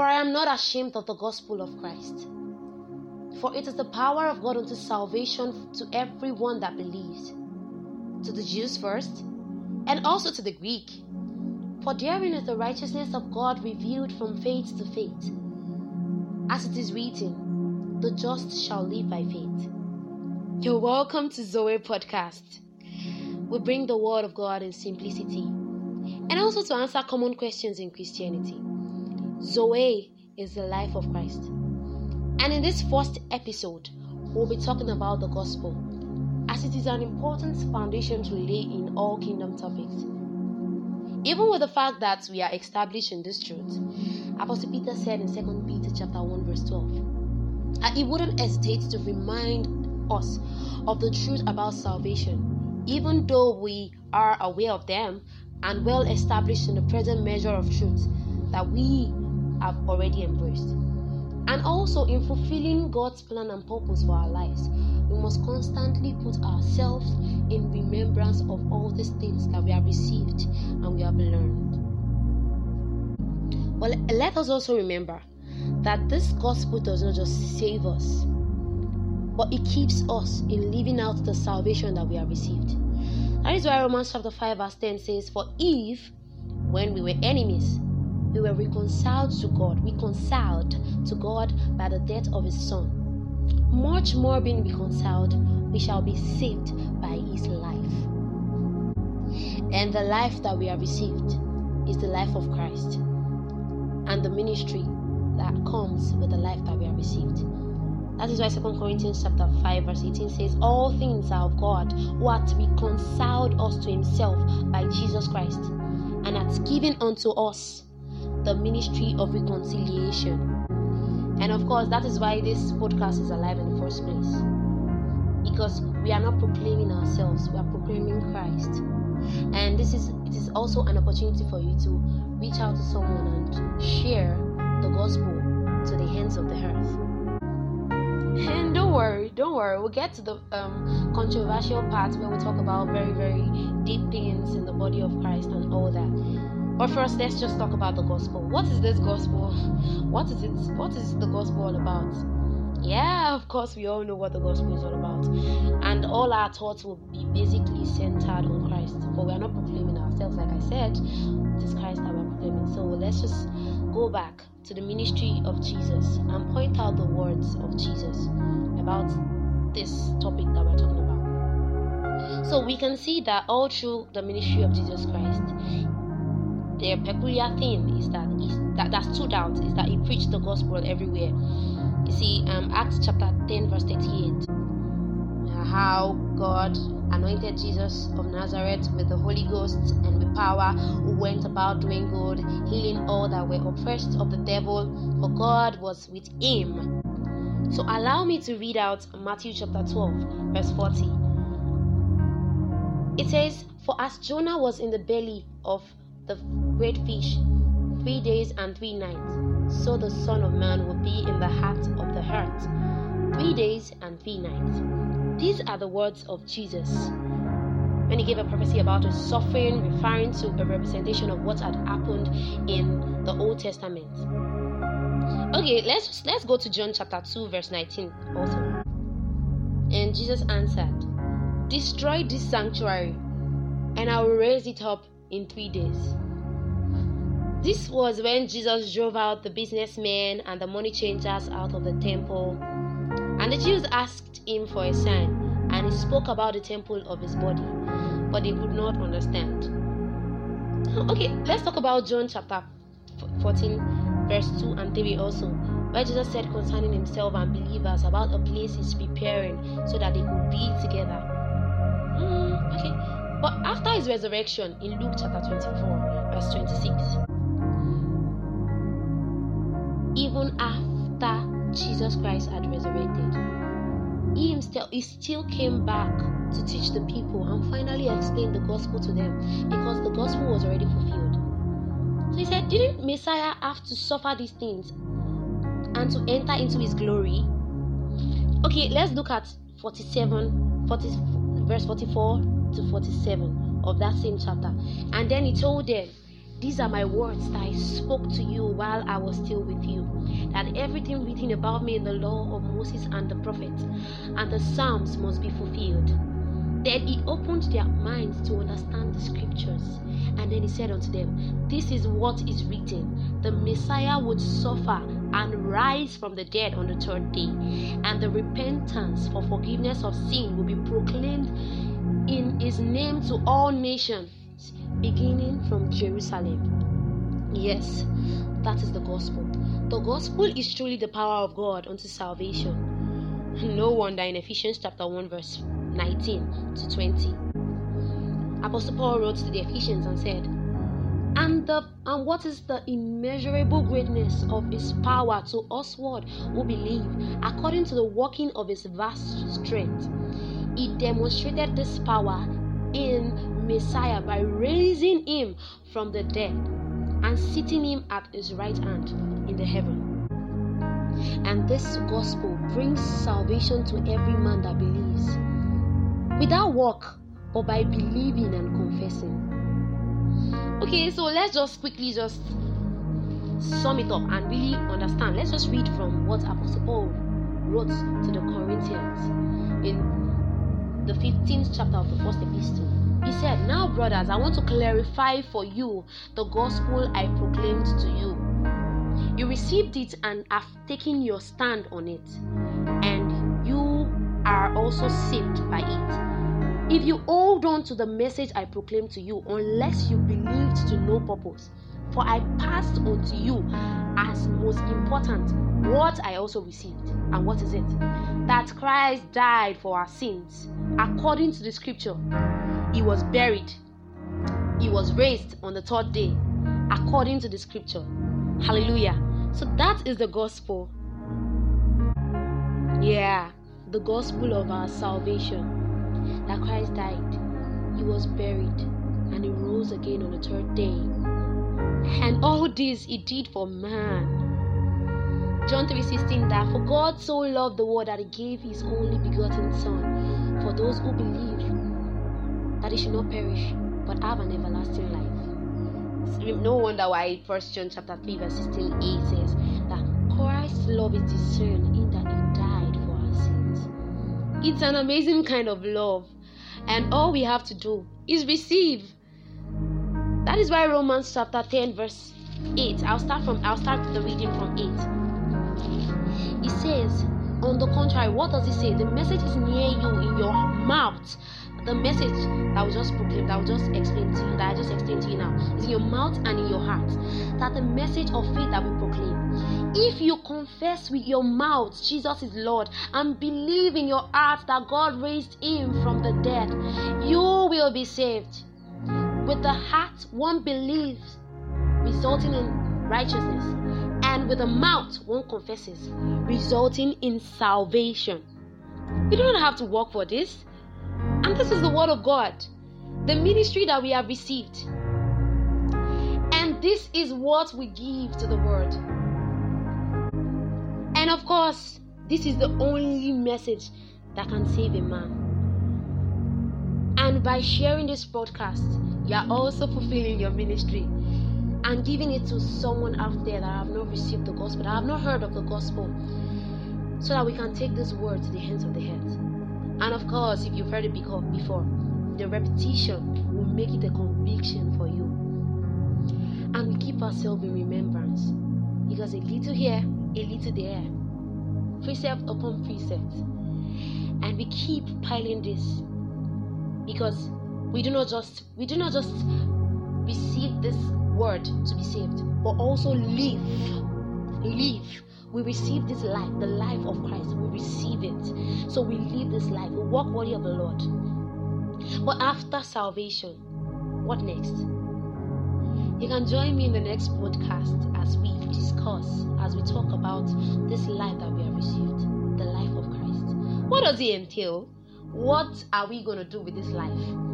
For I am not ashamed of the gospel of Christ. For it is the power of God unto salvation to everyone that believes, to the Jews first, and also to the Greek. For therein is the righteousness of God revealed from faith to faith. As it is written, the just shall live by faith. You're welcome to Zoe Podcast. We bring the word of God in simplicity and also to answer common questions in Christianity. Zoe is the life of Christ. And in this first episode, we'll be talking about the gospel as it is an important foundation to lay in all kingdom topics. Even with the fact that we are established in this truth, Apostle Peter said in 2 Peter chapter 1 verse 12, that he wouldn't hesitate to remind us of the truth about salvation, even though we are aware of them and well established in the present measure of truth that we have already embraced. And also in fulfilling God's plan and purpose for our lives, we must constantly put ourselves in remembrance of all these things that we have received and we have learned. Well, let us also remember that this gospel does not just save us, but it keeps us in living out the salvation that we have received. That is why Romans chapter 5, verse 10 says, For if, when we were enemies, reconciled to God, reconciled to God by the death of His Son, much more being reconciled, we shall be saved by His life. And the life that we have received is the life of Christ and the ministry that comes with the life that we have received. That is why 2 Corinthians chapter 5 verse 18 says, All things are of God who hath reconciled us to himself by Jesus Christ, and hath given unto us the ministry of reconciliation. And of course, that is why this podcast is alive in the first place. Because we are not proclaiming ourselves, we are proclaiming Christ. And this is it is also an opportunity for you to reach out to someone and share the gospel to the hands of the earth. And don't worry, don't worry. We'll get to the um, controversial part where we talk about very, very deep things in the body of Christ and all that. But first, let's just talk about the gospel. What is this gospel? What is it? What is the gospel all about? Yeah, of course, we all know what the gospel is all about. And all our thoughts will be basically centered on Christ. But we are not proclaiming ourselves, like I said. It is Christ that we're proclaiming. So let's just go back to the ministry of Jesus and point out the words of Jesus about this topic that we're talking about. So we can see that all through the ministry of Jesus Christ, their peculiar thing is that is that, that stood out is that he preached the gospel everywhere. You see, um, Acts chapter 10, verse 38. How God anointed Jesus of Nazareth with the Holy Ghost and with power, who went about doing good, healing all that were oppressed of the devil, for God was with him. So allow me to read out Matthew chapter 12, verse 40. It says, For as Jonah was in the belly of the great fish three days and three nights, so the Son of Man will be in the heart of the earth three days and three nights. These are the words of Jesus when he gave a prophecy about his suffering, referring to a representation of what had happened in the Old Testament. Okay, let's let's go to John chapter 2, verse 19 also. And Jesus answered, Destroy this sanctuary, and I will raise it up in three days. This was when Jesus drove out the businessmen and the money changers out of the temple. And the Jews asked him for a sign, and he spoke about the temple of his body, but they could not understand. Okay, let's talk about John chapter 14, verse 2 and 3 also, where Jesus said concerning himself and believers about a place he's preparing so that they could be together. Mm, okay, but after his resurrection in Luke chapter 24, verse 26, even after Jesus Christ had resurrected, he he still came back to teach the people and finally explain the gospel to them because the gospel was already fulfilled. So he said, Didn't Messiah have to suffer these things and to enter into his glory? Okay, let's look at 47, 40, verse 44 to 47 of that same chapter. And then he told them, These are my words that I spoke to you while I was still with you. That everything written about me in the law of Moses and the prophets and the Psalms must be fulfilled. Then he opened their minds to understand the scriptures. And then he said unto them, This is what is written the Messiah would suffer and rise from the dead on the third day, and the repentance for forgiveness of sin will be proclaimed in his name to all nations, beginning from Jerusalem. Yes, that is the gospel. The gospel is truly the power of God unto salvation. No wonder in Ephesians chapter 1, verse 19 to 20. Apostle Paul wrote to the Ephesians and said, and the and what is the immeasurable greatness of his power to usward who believe according to the working of his vast strength he demonstrated this power in messiah by raising him from the dead and seating him at his right hand in the heaven and this gospel brings salvation to every man that believes without work but by believing and confessing Okay, so let's just quickly just sum it up and really understand. Let's just read from what Apostle Paul wrote to the Corinthians in the 15th chapter of the first epistle. He said, Now, brothers, I want to clarify for you the gospel I proclaimed to you. You received it and have taken your stand on it, and you are also saved by it if you hold on to the message I proclaimed to you, unless you believed to no purpose, for I passed on to you as most important what I also received. And what is it? That Christ died for our sins according to the scripture. He was buried, he was raised on the third day according to the scripture. Hallelujah. So that is the gospel. Yeah, the gospel of our salvation that Christ died, he was buried, and he rose again on the third day. And all this he did for man. John 3:16 that for God so loved the world that he gave his only begotten son for those who believe that he should not perish but have an everlasting life. No wonder why First John chapter 3 verse 16 8 says that Christ's love is discerned in that he died for our sins. It's an amazing kind of love and all we have to do is receive. That is why Romans chapter 10 verse 8. I'll start from I'll start the reading from 8. It says, on the contrary, what does it say? The message is near you in your mouth. The message that was just proclaimed, that will just explain to you, that I just explained to you now, is in your mouth and in your heart. That the message of faith that we proclaim. If you confess with your mouth Jesus is Lord and believe in your heart that God raised him from the dead, you will be saved. With the heart, one believes, resulting in righteousness, and with the mouth, one confesses, resulting in salvation. You don't have to work for this. And this is the word of God, the ministry that we have received. And this is what we give to the world. And of course, this is the only message that can save a man. And by sharing this broadcast, you are also fulfilling your ministry and giving it to someone out there that have not received the gospel, that have not heard of the gospel, so that we can take this word to the hands of the heads. And of course, if you've heard it before, the repetition will make it a conviction for you. And we keep ourselves in remembrance. Because a little here, a little there. Precept upon precept. And we keep piling this. Because we do not just we do not just receive this word to be saved, but also live. Live we receive this life, the life of Christ. We receive it. So we live this life. We walk worthy of the Lord. But after salvation, what next? You can join me in the next podcast as we discuss, as we talk about this life that we have received, the life of Christ. What does it entail? What are we going to do with this life?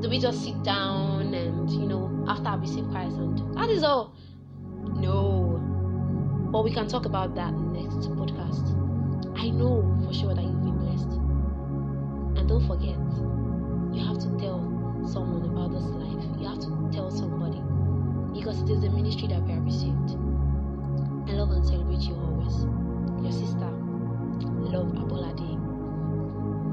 do we just sit down and you know after we say Christ and that is all? No. But we can talk about that next podcast. I know for sure that you've been blessed. And don't forget, you have to tell someone about this life. You have to tell somebody. Because it is the ministry that we have received. I love and celebrate you always. Your sister, love Abolade.